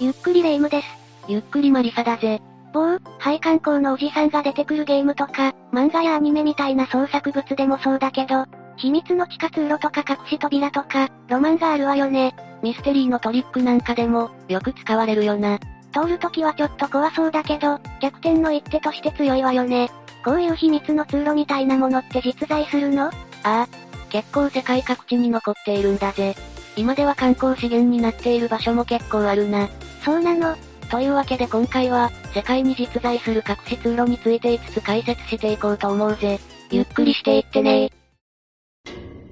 ゆっくりレ夢ムです。ゆっくりマリサだぜ。某、配管工のおじさんが出てくるゲームとか、漫画やアニメみたいな創作物でもそうだけど、秘密の地下通路とか隠し扉とか、ロマンがあるわよね。ミステリーのトリックなんかでも、よく使われるよな。通るときはちょっと怖そうだけど、逆転の一手として強いわよね。こういう秘密の通路みたいなものって実在するの？ああ、結構世界各地に残っているんだぜ。今では観光資源になっている場所も結構あるな。そうなの。というわけで今回は、世界に実在する隠し通路について5つ解説していこうと思うぜ。ゆっくりしていってね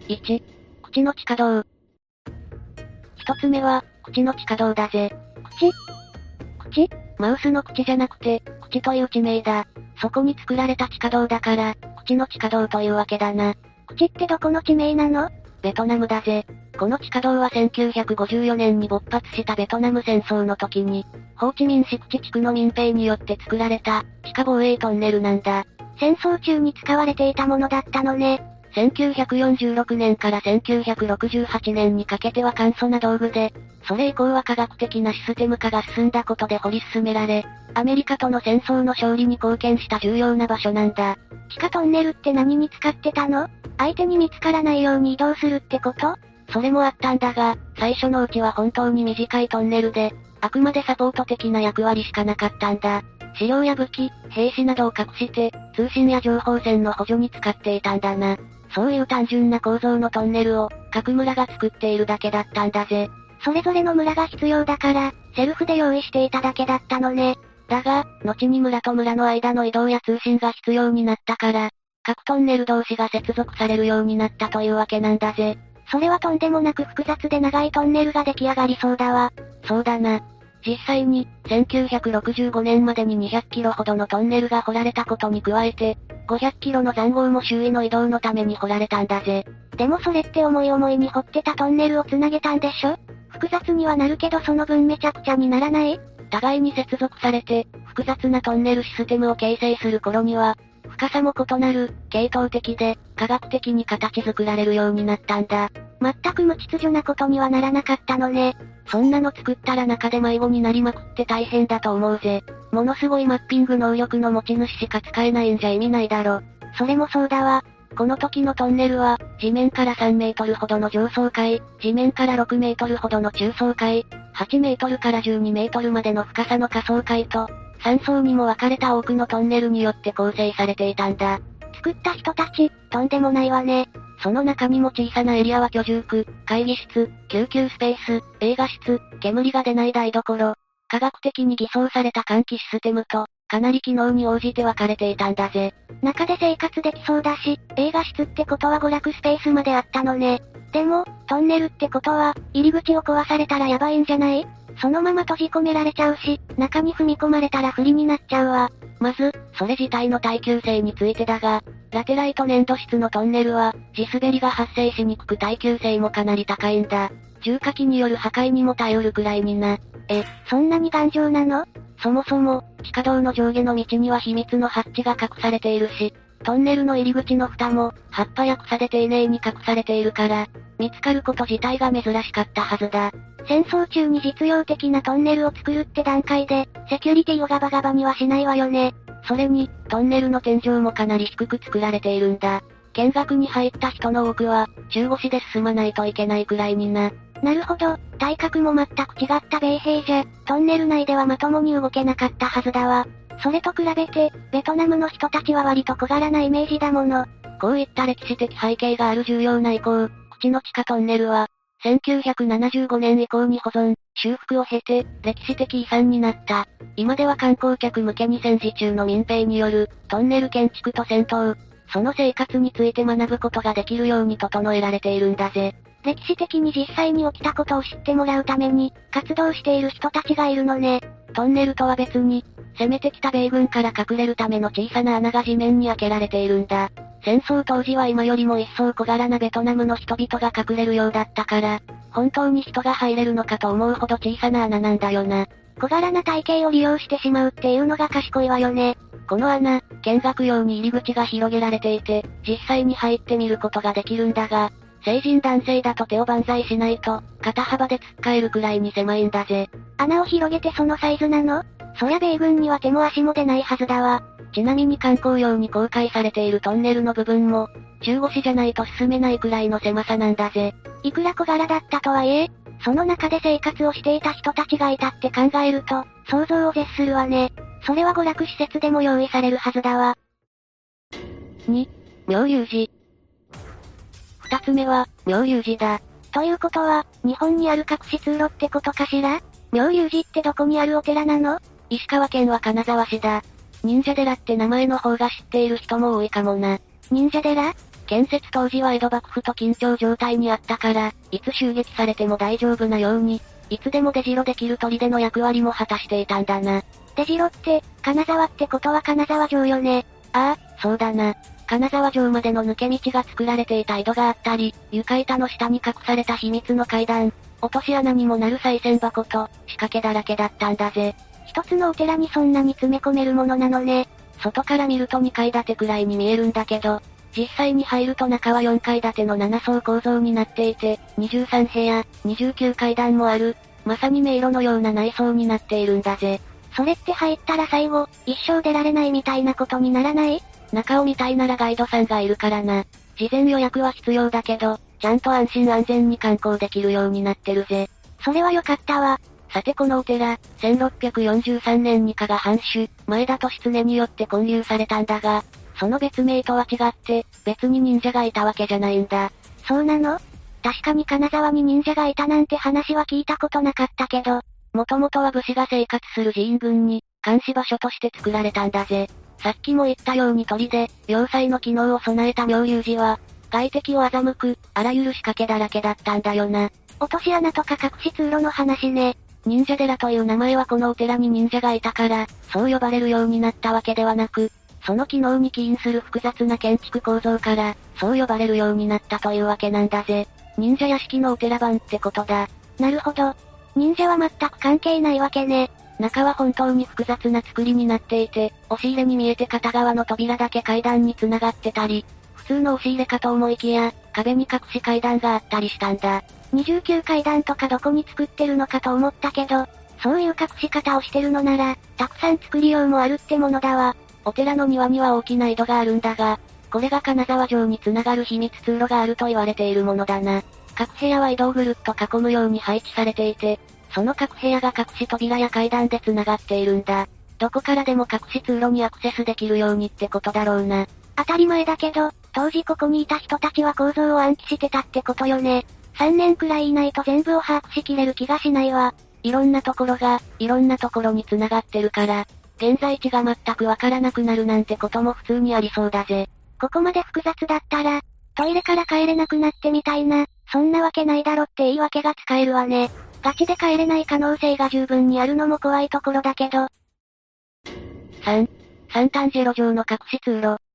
1、口の地下道。一つ目は、口の地下道だぜ。口？口？マウスの口じゃなくて、口という地名だ。そこに作られた地下道だから、口の地下道というわけだな。口ってどこの地名なの？ベトナムだぜ。この地下道は1954年に勃発したベトナム戦争の時に、ホーチミン市口地区の民兵によって作られた、地下防衛トンネルなんだ。戦争中に使われていたものだったのね。1946年から1968年にかけては簡素な道具で、それ以降は科学的なシステム化が進んだことで掘り進められ、アメリカとの戦争の勝利に貢献した重要な場所なんだ。地下トンネルって何に使ってたの？相手に見つからないように移動するってこと？それもあったんだが、最初のうちは本当に短いトンネルで、あくまでサポート的な役割しかなかったんだ。資料や武器、兵士などを隠して、通信や情報戦の補助に使っていたんだな。そういう単純な構造のトンネルを、各村が作っているだけだったんだぜ。それぞれの村が必要だから、セルフで用意していただけだったのね。だが、後に村と村の間の移動や通信が必要になったから、各トンネル同士が接続されるようになったというわけなんだぜ。それはとんでもなく複雑で長いトンネルが出来上がりそうだわ。そうだな。実際に、1965年までに200キロほどのトンネルが掘られたことに加えて、500キロの残壕も周囲の移動のために掘られたんだぜ。でもそれって思い思いに掘ってたトンネルを繋げたんでしょ？複雑にはなるけどその分めちゃくちゃにならない？互いに接続されて、複雑なトンネルシステムを形成する頃には、深さも異なる、系統的で、科学的に形作られるようになったんだ。全く無秩序なことにはならなかったのね。そんなの作ったら中で迷子になりまくって大変だと思うぜ。ものすごいマッピング能力の持ち主しか使えないんじゃ意味ないだろ。それもそうだわ。この時のトンネルは、地面から3メートルほどの上層階、地面から6メートルほどの中層階、8メートルから12メートルまでの深さの下層階と、3層にも分かれた多くのトンネルによって構成されていたんだ。作った人たち、とんでもないわね。その中にも小さなエリアは居住区、会議室、救急スペース、映画室、煙が出ない台所、科学的に偽装された換気システムと、かなり機能に応じて分かれていたんだぜ。中で生活できそうだし、映画室ってことは娯楽スペースまであったのね。でも、トンネルってことは、入り口を壊されたらやばいんじゃない？そのまま閉じ込められちゃうし、中に踏み込まれたら不利になっちゃうわ。まず、それ自体の耐久性についてだが、ラテライト粘土質のトンネルは、地滑りが発生しにくく耐久性もかなり高いんだ。重火器による破壊にも頼るくらいにな。え、そんなに頑丈なの？そもそも、地下道の上下の道には秘密のハッチが隠されているし、トンネルの入り口の蓋も、葉っぱや草で丁寧に隠されているから、見つかること自体が珍しかったはずだ。戦争中に実用的なトンネルを作るって段階で、セキュリティをガバガバにはしないわよね。それに、トンネルの天井もかなり低く作られているんだ。見学に入った人の多くは、中腰で進まないといけないくらいにな。なるほど、体格も全く違った米兵じゃ、トンネル内ではまともに動けなかったはずだわ。それと比べて、ベトナムの人たちは割と小柄なイメージだもの。こういった歴史的背景がある重要な遺構、口の地下トンネルは、1975年以降に保存、修復を経て、歴史的遺産になった。今では観光客向けに戦時中の民兵による、トンネル建築と戦闘、その生活について学ぶことができるように整えられているんだぜ。歴史的に実際に起きたことを知ってもらうために、活動している人たちがいるのね。トンネルとは別に、攻めてきた米軍から隠れるための小さな穴が地面に開けられているんだ。戦争当時は今よりも一層小柄なベトナムの人々が隠れるようだったから、本当に人が入れるのかと思うほど小さな穴なんだよな。小柄な体型を利用してしまうっていうのが賢いわよね。この穴、見学用に入り口が広げられていて、実際に入ってみることができるんだが、成人男性だと手を万歳しないと、肩幅で突っかえるくらいに狭いんだぜ。穴を広げてそのサイズなの？そりゃ米軍には手も足も出ないはずだわ。ちなみに観光用に公開されているトンネルの部分も、中腰じゃないと進めないくらいの狭さなんだぜ。いくら小柄だったとはいえ、その中で生活をしていた人たちがいたって考えると、想像を絶するわね。それは娯楽施設でも用意されるはずだわ。2、妙龍寺。二つ目は、妙龍寺だ。ということは、日本にある隠し通路ってことかしら？妙龍寺ってどこにあるお寺なの？石川県は金沢市だ。忍者寺って名前の方が知っている人も多いかもな。忍者寺？建設当時は江戸幕府と緊張状態にあったから、いつ襲撃されても大丈夫なように、いつでも出城できる砦の役割も果たしていたんだな。出城って、金沢ってことは金沢城よね？ああ、そうだな。金沢城までの抜け道が作られていた井戸があったり、床板の下に隠された秘密の階段、落とし穴にもなる再銭箱と、仕掛けだらけだったんだぜ。一つのお寺にそんなに詰め込めるものなのね。外から見ると2階建てくらいに見えるんだけど、実際に入ると中は4階建ての7層構造になっていて、23部屋、29階段もある、まさに迷路のような内装になっているんだぜ。それって入ったら最後、一生出られないみたいなことにならない？中を見たいならガイドさんがいるからな。事前予約は必要だけど、ちゃんと安心安全に観光できるようになってるぜ。それは良かったわ。さてこのお寺、1643年に加賀藩主、前田利常によって建立されたんだが、その別名とは違って、別に忍者がいたわけじゃないんだ。そうなの？確かに金沢に忍者がいたなんて話は聞いたことなかったけど、もともとは武士が生活する寺院群に、監視場所として作られたんだぜ。さっきも言ったように鳥で、要塞の機能を備えた妙龍寺は、外敵を欺く、あらゆる仕掛けだらけだったんだよな。落とし穴とか隠し通路の話ね。忍者寺という名前はこのお寺に忍者がいたから、そう呼ばれるようになったわけではなく、その機能に起因する複雑な建築構造から、そう呼ばれるようになったというわけなんだぜ。忍者屋敷のお寺版ってことだ。なるほど。忍者は全く関係ないわけね。中は本当に複雑な作りになっていて、押し入れに見えて片側の扉だけ階段に繋がってたり、普通の押し入れかと思いきや、壁に隠し階段があったりしたんだ。29階段とかどこに作ってるのかと思ったけど、そういう隠し方をしてるのなら、たくさん作りようもあるってものだわ。お寺の庭には大きな井戸があるんだが、これが金沢城に繋がる秘密通路があると言われているものだな。各部屋は井戸をぐるっと囲むように配置されていて、その各部屋が隠し扉や階段で繋がっているんだ。どこからでも隠し通路にアクセスできるようにってことだろうな。当たり前だけど、当時ここにいた人たちは構造を暗記してたってことよね。3年くらいいないと全部を把握しきれる気がしないわ。いろんなところが、いろんなところに繋がってるから、現在地が全くわからなくなるなんてことも普通にありそうだぜ。ここまで複雑だったら、トイレから帰れなくなってみたいな、そんなわけないだろって言い訳が使えるわね。ガチで帰れない可能性が十分にあるのも怖いところだけど。3、サンタンジェロ城の隠し通路。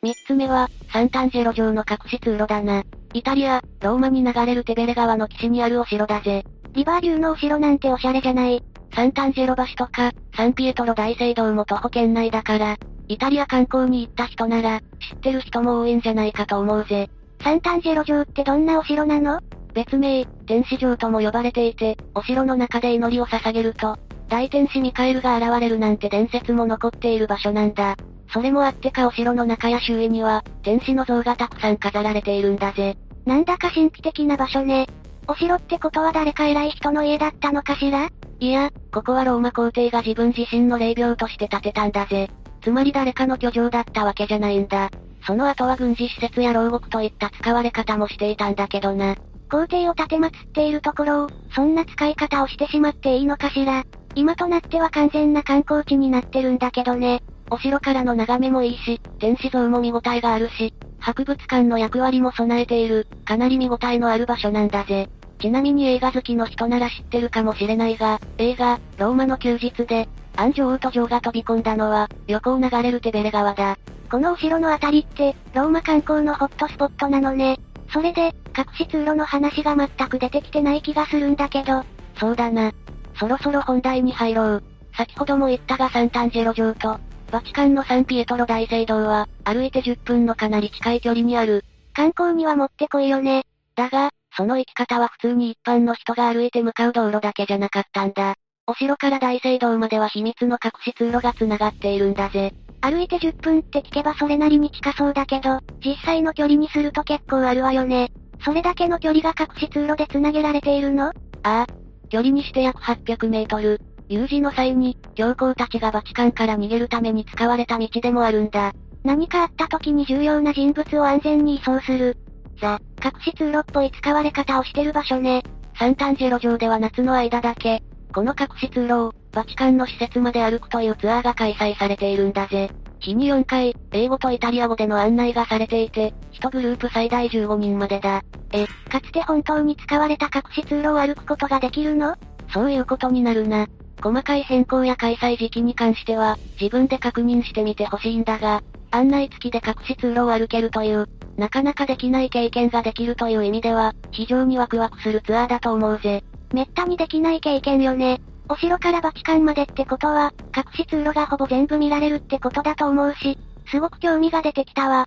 三つ目は、サンタンジェロ城の隠し通路だな。イタリア、ローマに流れるテベレ川の岸にあるお城だぜ。リバー流のお城なんておしゃれじゃない。サンタンジェロ橋とか、サンピエトロ大聖堂も徒歩圏内だから、イタリア観光に行った人なら、知ってる人も多いんじゃないかと思うぜ。サンタンジェロ城ってどんなお城なの？別名、天使城とも呼ばれていて、お城の中で祈りを捧げると、大天使ミカエルが現れるなんて伝説も残っている場所なんだ。それもあってかお城の中や周囲には、天使の像がたくさん飾られているんだぜ。なんだか神秘的な場所ね。お城ってことは誰か偉い人の家だったのかしら？いや、ここはローマ皇帝が自分自身の霊廟として建てたんだぜ。つまり誰かの居城だったわけじゃないんだ。その後は軍事施設や牢獄といった使われ方もしていたんだけどな。皇帝を立てまつっているところを、そんな使い方をしてしまっていいのかしら？今となっては完全な観光地になってるんだけどね。お城からの眺めもいいし、天使像も見応えがあるし、博物館の役割も備えている、かなり見応えのある場所なんだぜ。ちなみに映画好きの人なら知ってるかもしれないが、映画、ローマの休日で、アン女王と女王が飛び込んだのは、横を流れるテベレ川だ。このお城のあたりって、ローマ観光のホットスポットなのね。それで、隠し通路の話が全く出てきてない気がするんだけど。そうだな。そろそろ本題に入ろう。先ほども言ったがサンタンジェロ城と、バチカンのサンピエトロ大聖堂は、歩いて10分のかなり近い距離にある。観光にはもってこいよね。だが、その行き方は普通に一般の人が歩いて向かう道路だけじゃなかったんだ。お城から大聖堂までは秘密の隠し通路が繋がっているんだぜ。歩いて10分って聞けばそれなりに近そうだけど、実際の距離にすると結構あるわよね。それだけの距離が隠し通路で繋げられているの？ああ。距離にして約800メートル。有事の際に、教皇たちがバチカンから逃げるために使われた道でもあるんだ。何かあった時に重要な人物を安全に移送する。ザ、隠し通路っぽい使われ方をしてる場所ね。サンタンジェロ城では夏の間だけ、この隠し通路を、バチカンの施設まで歩くというツアーが開催されているんだぜ。日に4回、英語とイタリア語での案内がされていて、1グループ最大15人までだ。え、かつて本当に使われた隠し通路を歩くことができるの？そういうことになるな。細かい変更や開催時期に関しては、自分で確認してみてほしいんだが、案内付きで隠し通路を歩けるという、なかなかできない経験ができるという意味では、非常にワクワクするツアーだと思うぜ。めったにできない経験よね。お城からバチカンまでってことは、隠し通路がほぼ全部見られるってことだと思うし、すごく興味が出てきたわ。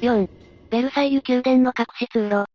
4. ベルサイユ宮殿の隠し通路。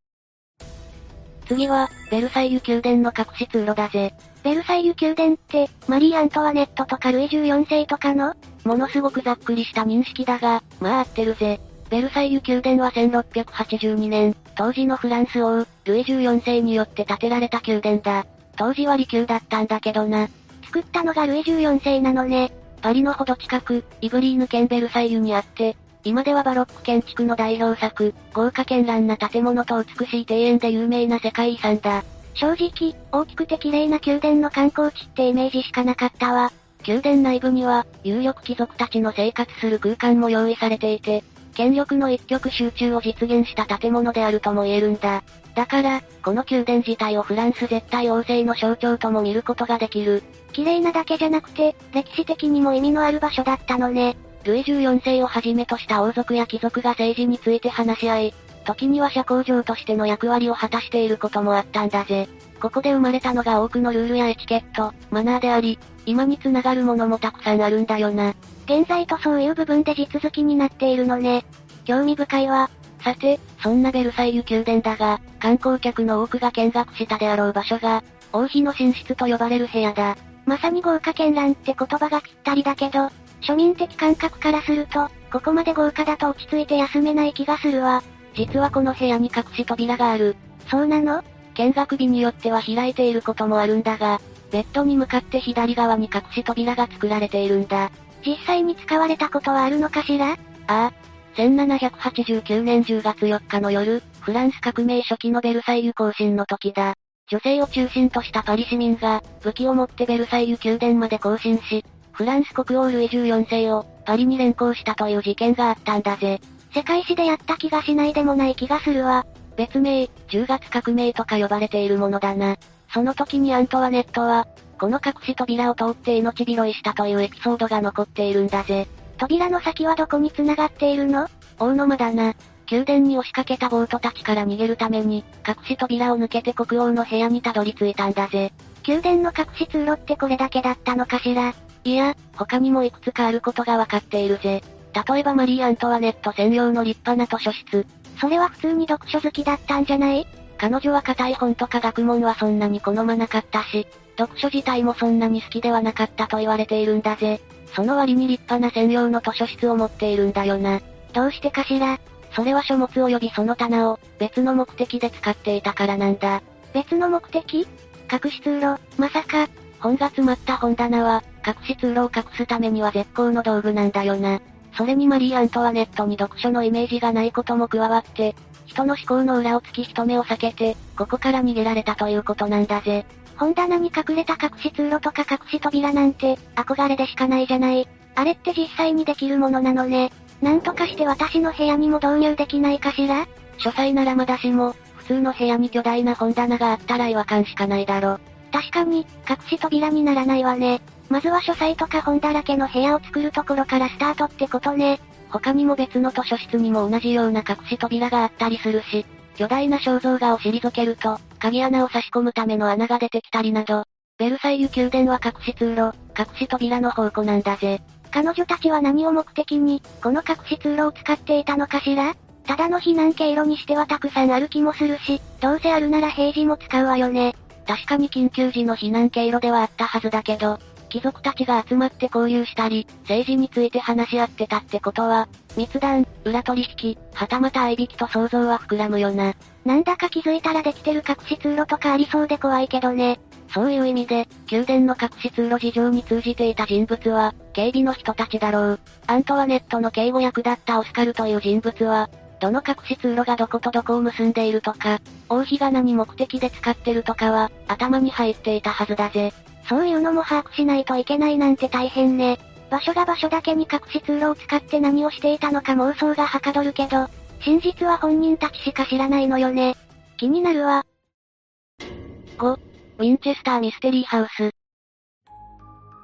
次は、ベルサイユ宮殿の隠し通路だぜ。ベルサイユ宮殿って、マリー・アントワネットとかルイ14世とかのものすごくざっくりした認識だが、まあ合ってるぜ。ベルサイユ宮殿は1682年、当時のフランス王、ルイ14世によって建てられた宮殿だ。当時は離宮だったんだけどな。作ったのがルイ14世なのね。パリのほど近く、イブリーヌ県ベルサイユにあって、今ではバロック建築の代表作、豪華絢爛な建物と美しい庭園で有名な世界遺産だ。正直、大きくて綺麗な宮殿の観光地ってイメージしかなかったわ。宮殿内部には、有力貴族たちの生活する空間も用意されていて、権力の一極集中を実現した建物であるとも言えるんだ。だから、この宮殿自体をフランス絶対王政の象徴とも見ることができる。綺麗なだけじゃなくて、歴史的にも意味のある場所だったのね。ルイ14世をはじめとした王族や貴族が政治について話し合い、時には社交場としての役割を果たしていることもあったんだぜ。ここで生まれたのが多くのルールやエチケット、マナーであり、今につながるものもたくさんあるんだよな。現在とそういう部分で地続きになっているのね。興味深いわ。さて、そんなベルサイユ宮殿だが、観光客の多くが見学したであろう場所が、王妃の寝室と呼ばれる部屋だ。まさに豪華絢爛って言葉がぴったりだけど、庶民的感覚からすると、ここまで豪華だと落ち着いて休めない気がするわ。実はこの部屋に隠し扉がある。そうなの？見学日によっては開いていることもあるんだが、ベッドに向かって左側に隠し扉が作られているんだ。実際に使われたことはあるのかしら？ああ。1789年10月4日の夜、フランス革命初期のベルサイユ行進の時だ。女性を中心としたパリ市民が、武器を持ってベルサイユ宮殿まで行進し、フランス国王ルイ14世を、パリに連行したという事件があったんだぜ。世界史でやった気がしないでもない気がするわ。別名、10月革命とか呼ばれているものだな。その時にアントワネットは、この隠し扉を通って命拾いしたというエピソードが残っているんだぜ。扉の先はどこに繋がっているの？大の間だな。宮殿に押しかけたボートたちから逃げるために、隠し扉を抜けて国王の部屋にたどり着いたんだぜ。宮殿の隠し通路ってこれだけだったのかしら？いや、他にもいくつかあることがわかっているぜ。例えばマリー・アントワネット専用の立派な図書室。それは普通に読書好きだったんじゃない？彼女は硬い本とか学問はそんなに好まなかったし、読書自体もそんなに好きではなかったと言われているんだぜ。その割に立派な専用の図書室を持っているんだよな。どうしてかしら？それは書物及びその棚を、別の目的で使っていたからなんだ。別の目的？隠し通路、まさか。本が詰まった本棚は、隠し通路を隠すためには絶好の道具なんだよな。それにマリー・アントワネットに読書のイメージがないことも加わって、人の思考の裏を突き人目を避けて、ここから逃げられたということなんだぜ。本棚に隠れた隠し通路とか隠し扉なんて、憧れでしかないじゃない。あれって実際にできるものなのね。なんとかして私の部屋にも導入できないかしら？書斎ならまだしも、普通の部屋に巨大な本棚があったら違和感しかないだろ。確かに、隠し扉にならないわね。まずは書斎とか本だらけの部屋を作るところからスタートってことね。他にも別の図書室にも同じような隠し扉があったりするし、巨大な肖像画を退けると、鍵穴を差し込むための穴が出てきたりなど、ベルサイユ宮殿は隠し通路、隠し扉の宝庫なんだぜ。彼女たちは何を目的に、この隠し通路を使っていたのかしら？ただの避難経路にしてはたくさんある気もするし、どうせあるなら平時も使うわよね。確かに緊急時の避難経路ではあったはずだけど、貴族たちが集まって交流したり、政治について話し合ってたってことは、密談、裏取引、はたまた合いびきと想像は膨らむよな。なんだか気づいたらできてる隠し通路とかありそうで怖いけどね。そういう意味で、宮殿の隠し通路事情に通じていた人物は、警備の人たちだろう。アントワネットの警護役だったオスカルという人物は、どの隠し通路がどことどこを結んでいるとか、王妃が何目的で使ってるとかは、頭に入っていたはずだぜ。そういうのも把握しないといけないなんて大変ね。場所が場所だけに隠し通路を使って何をしていたのか妄想がはかどるけど、真実は本人たちしか知らないのよね。気になるわ。5、ウィンチェスターミステリーハウス。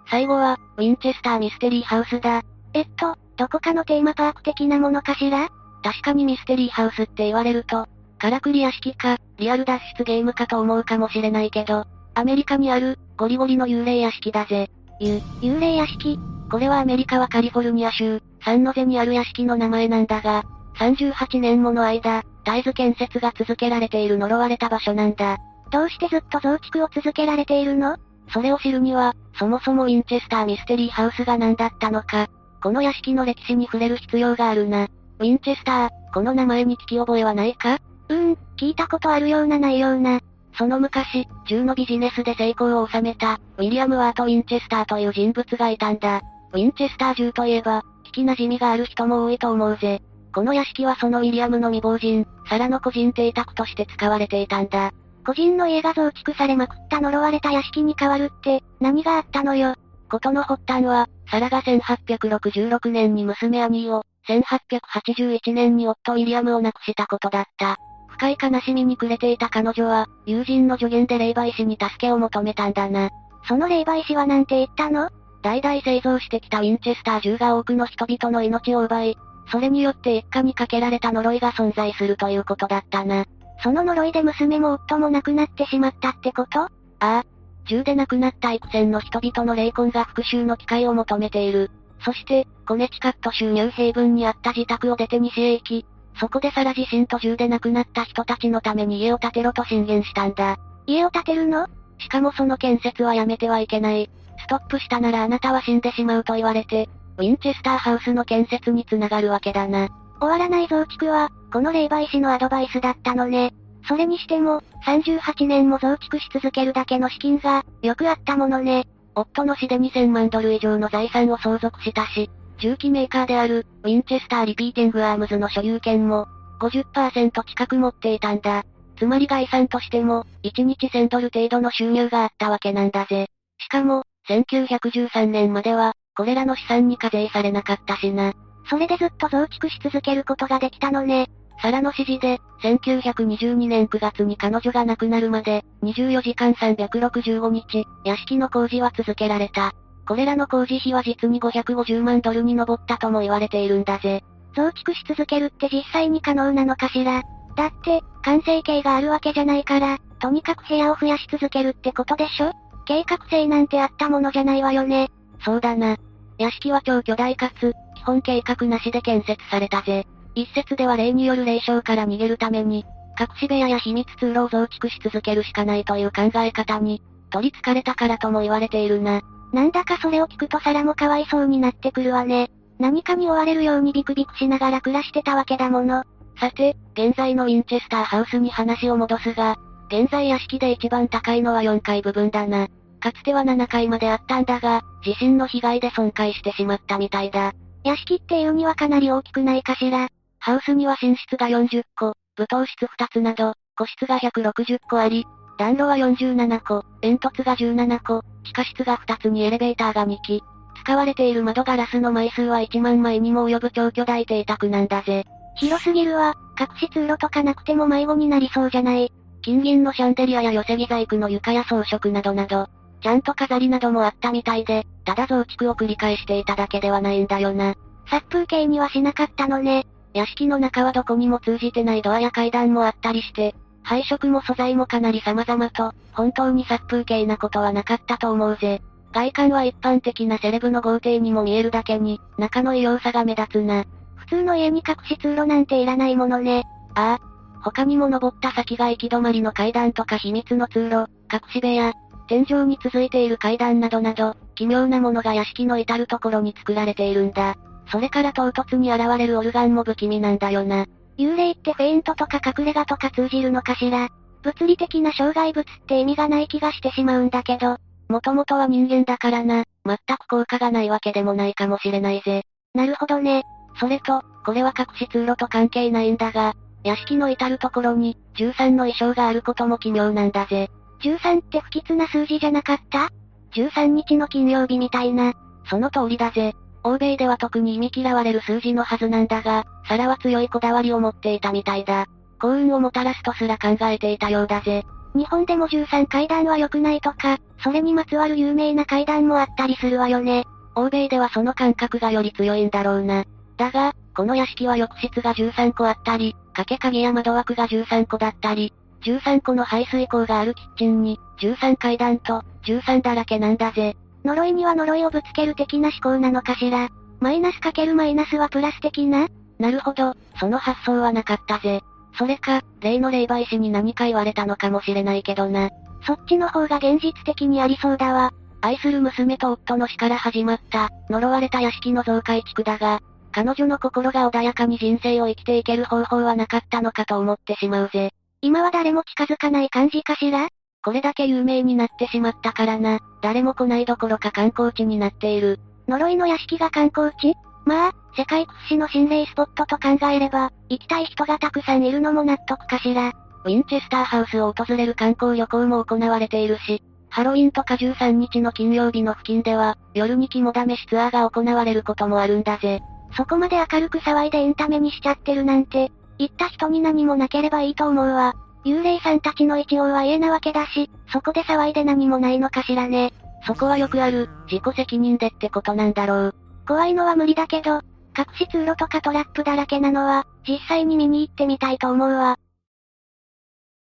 最後は、ウィンチェスターミステリーハウスだ。えっと、どこかのテーマパーク的なものかしら？確かにミステリーハウスって言われると、からくり屋敷か、リアル脱出ゲームかと思うかもしれないけど、アメリカにある、ゴリゴリの幽霊屋敷だぜ。ゆ、幽霊屋敷これはアメリカはカリフォルニア州、サンノゼにある屋敷の名前なんだが、38年もの間、絶えず建設が続けられている呪われた場所なんだ。どうしてずっと増築を続けられているの？それを知るには、そもそもウィンチェスターミステリーハウスが何だったのか、この屋敷の歴史に触れる必要があるな。ウィンチェスター、この名前に聞き覚えはないか？うーん、聞いたことあるようなないような。その昔、銃のビジネスで成功を収めた、ウィリアム・ワート・ウィンチェスターという人物がいたんだ。ウィンチェスター銃といえば、聞き馴染みがある人も多いと思うぜ。この屋敷はそのウィリアムの未亡人、サラの個人邸宅として使われていたんだ。個人の家が増築されまくった呪われた屋敷に変わるって、何があったのよ。ことの発端は、サラが1866年に娘アニーを、1881年に夫ウィリアムを亡くしたことだった。深い悲しみに暮れていた彼女は、友人の助言で霊媒師に助けを求めたんだな。その霊媒師はなんて言ったの？代々製造してきたウィンチェスター銃が多くの人々の命を奪い、それによって一家にかけられた呪いが存在するということだったな。その呪いで娘も夫も亡くなってしまったってこと？ああ。銃で亡くなった幾千の人々の霊魂が復讐の機会を求めている。そして、コネチカット州ニューヘイブンにあった自宅を出て西へ行き、そこでサラ自身と銃で亡くなった人たちのために家を建てろと進言したんだ。家を建てるの？しかもその建設はやめてはいけない。ストップしたならあなたは死んでしまうと言われて、ウィンチェスターハウスの建設につながるわけだな。終わらない増築は、この霊媒師のアドバイスだったのね。それにしても、38年も増築し続けるだけの資金が、よくあったものね。夫の死で2000万ドル以上の財産を相続したし、銃器メーカーである、ウィンチェスターリピーティングアームズの所有権も、50%近く持っていたんだ。つまり概算としても、1日1000ドル程度の収入があったわけなんだぜ。しかも、1913年までは、これらの資産に課税されなかったしな。それでずっと増築し続けることができたのね。サラの指示で、1922年9月に彼女が亡くなるまで、24時間365日、屋敷の工事は続けられた。これらの工事費は実に550万ドルに上ったとも言われているんだぜ。増築し続けるって実際に可能なのかしらだって、完成形があるわけじゃないから、とにかく部屋を増やし続けるってことでしょ？計画性なんてあったものじゃないわよね。そうだな。屋敷は超巨大かつ、基本計画なしで建設されたぜ。一説では霊による霊障から逃げるために、隠し部屋や秘密通路を増築し続けるしかないという考え方に、取り憑かれたからとも言われているな。なんだかそれを聞くとサラもかわいそうになってくるわね。何かに追われるようにビクビクしながら暮らしてたわけだもの。さて、現在のウィンチェスターハウスに話を戻すが、現在屋敷で一番高いのは4階部分だな。かつては7階まであったんだが、地震の被害で損壊してしまったみたいだ。屋敷っていうにはかなり大きくないかしら。ハウスには寝室が40個、舞踏室2つなど、個室が160個あり、暖炉は47個、煙突が17個、地下室が2つにエレベーターが2基。使われている窓ガラスの枚数は1万枚にも及ぶ超巨大邸宅なんだぜ。広すぎるわ、隠し通路とかなくても迷子になりそうじゃない。金銀のシャンデリアや寄せ木細工の床や装飾などなど、ちゃんと飾りなどもあったみたいで、ただ増築を繰り返していただけではないんだよな。殺風景にはしなかったのね。屋敷の中はどこにも通じてないドアや階段もあったりして、配色も素材もかなり様々と、本当に殺風景なことはなかったと思うぜ。外観は一般的なセレブの豪邸にも見えるだけに、中の異様さが目立つな。普通の家に隠し通路なんていらないものね。ああ。他にも登った先が行き止まりの階段とか秘密の通路、隠し部屋、天井に続いている階段などなど、奇妙なものが屋敷の至るところに作られているんだ。それから唐突に現れるオルガンも不気味なんだよな。幽霊ってフェイントとか隠れ家とか通じるのかしら？物理的な障害物って意味がない気がしてしまうんだけど、もともとは人間だからな、全く効果がないわけでもないかもしれないぜ。なるほどね。それと、これは隠し通路と関係ないんだが、屋敷の至るところに、13の衣装があることも奇妙なんだぜ。13って不吉な数字じゃなかった ?13 日の金曜日みたいな。その通りだぜ。欧米では特に意味嫌われる数字のはずなんだが、サラは強いこだわりを持っていたみたいだ。幸運をもたらすとすら考えていたようだぜ。日本でも13階段は良くないとか、それにまつわる有名な階段もあったりするわよね。欧米ではその感覚がより強いんだろうな。だが、この屋敷は浴室が13個あったり、掛け鍵や窓枠が13個だったり、13個の排水口があるキッチンに、13階段と、13だらけなんだぜ。呪いには呪いをぶつける的な思考なのかしら。マイナスかけるマイナスはプラス的な？なるほど、その発想はなかったぜ。それか、例の霊媒師に何か言われたのかもしれないけどな。そっちの方が現実的にありそうだわ。愛する娘と夫の死から始まった、呪われた屋敷の増改築だが、彼女の心が穏やかに人生を生きていける方法はなかったのかと思ってしまうぜ。今は誰も近づかない感じかしら？これだけ有名になってしまったからな。誰も来ないどころか観光地になっている。呪いの屋敷が観光地？まあ、世界屈指の心霊スポットと考えれば、行きたい人がたくさんいるのも納得かしら。ウィンチェスターハウスを訪れる観光旅行も行われているし、ハロウィンとか13日の金曜日の付近では、夜に肝試しツアーが行われることもあるんだぜ。そこまで明るく騒いでエンタメにしちゃってるなんて、行った人に何もなければいいと思うわ。幽霊さんたちの一応は家なわけだし、そこで騒いで何もないのかしらね。そこはよくある、自己責任でってことなんだろう。怖いのは無理だけど、隠し通路とかトラップだらけなのは、実際に見に行ってみたいと思うわ。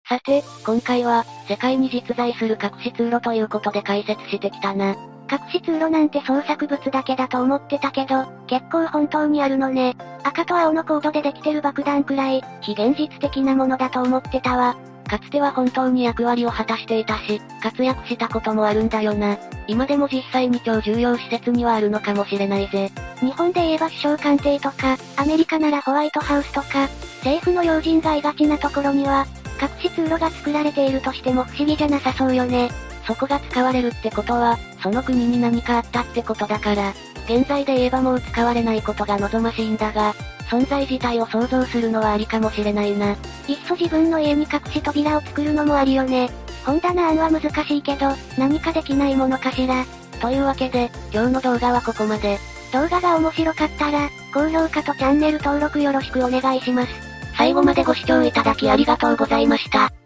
さて、今回は、世界に実在する隠し通路ということで解説してきたな。隠し通路なんて創作物だけだと思ってたけど、結構本当にあるのね。赤と青のコードでできてる爆弾くらい、非現実的なものだと思ってたわ。かつては本当に役割を果たしていたし、活躍したこともあるんだよな。今でも実際に超重要施設にはあるのかもしれないぜ。日本で言えば首相官邸とか、アメリカならホワイトハウスとか、政府の要人がいがちなところには、隠し通路が作られているとしても不思議じゃなさそうよね。そこが使われるってことは、その国に何かあったってことだから、現在で言えばもう使われないことが望ましいんだが、存在自体を想像するのはありかもしれないな。いっそ自分の家に隠し扉を作るのもありよね。本棚案は難しいけど、何かできないものかしら。というわけで、今日の動画はここまで。動画が面白かったら、高評価とチャンネル登録よろしくお願いします。最後までご視聴いただきありがとうございました。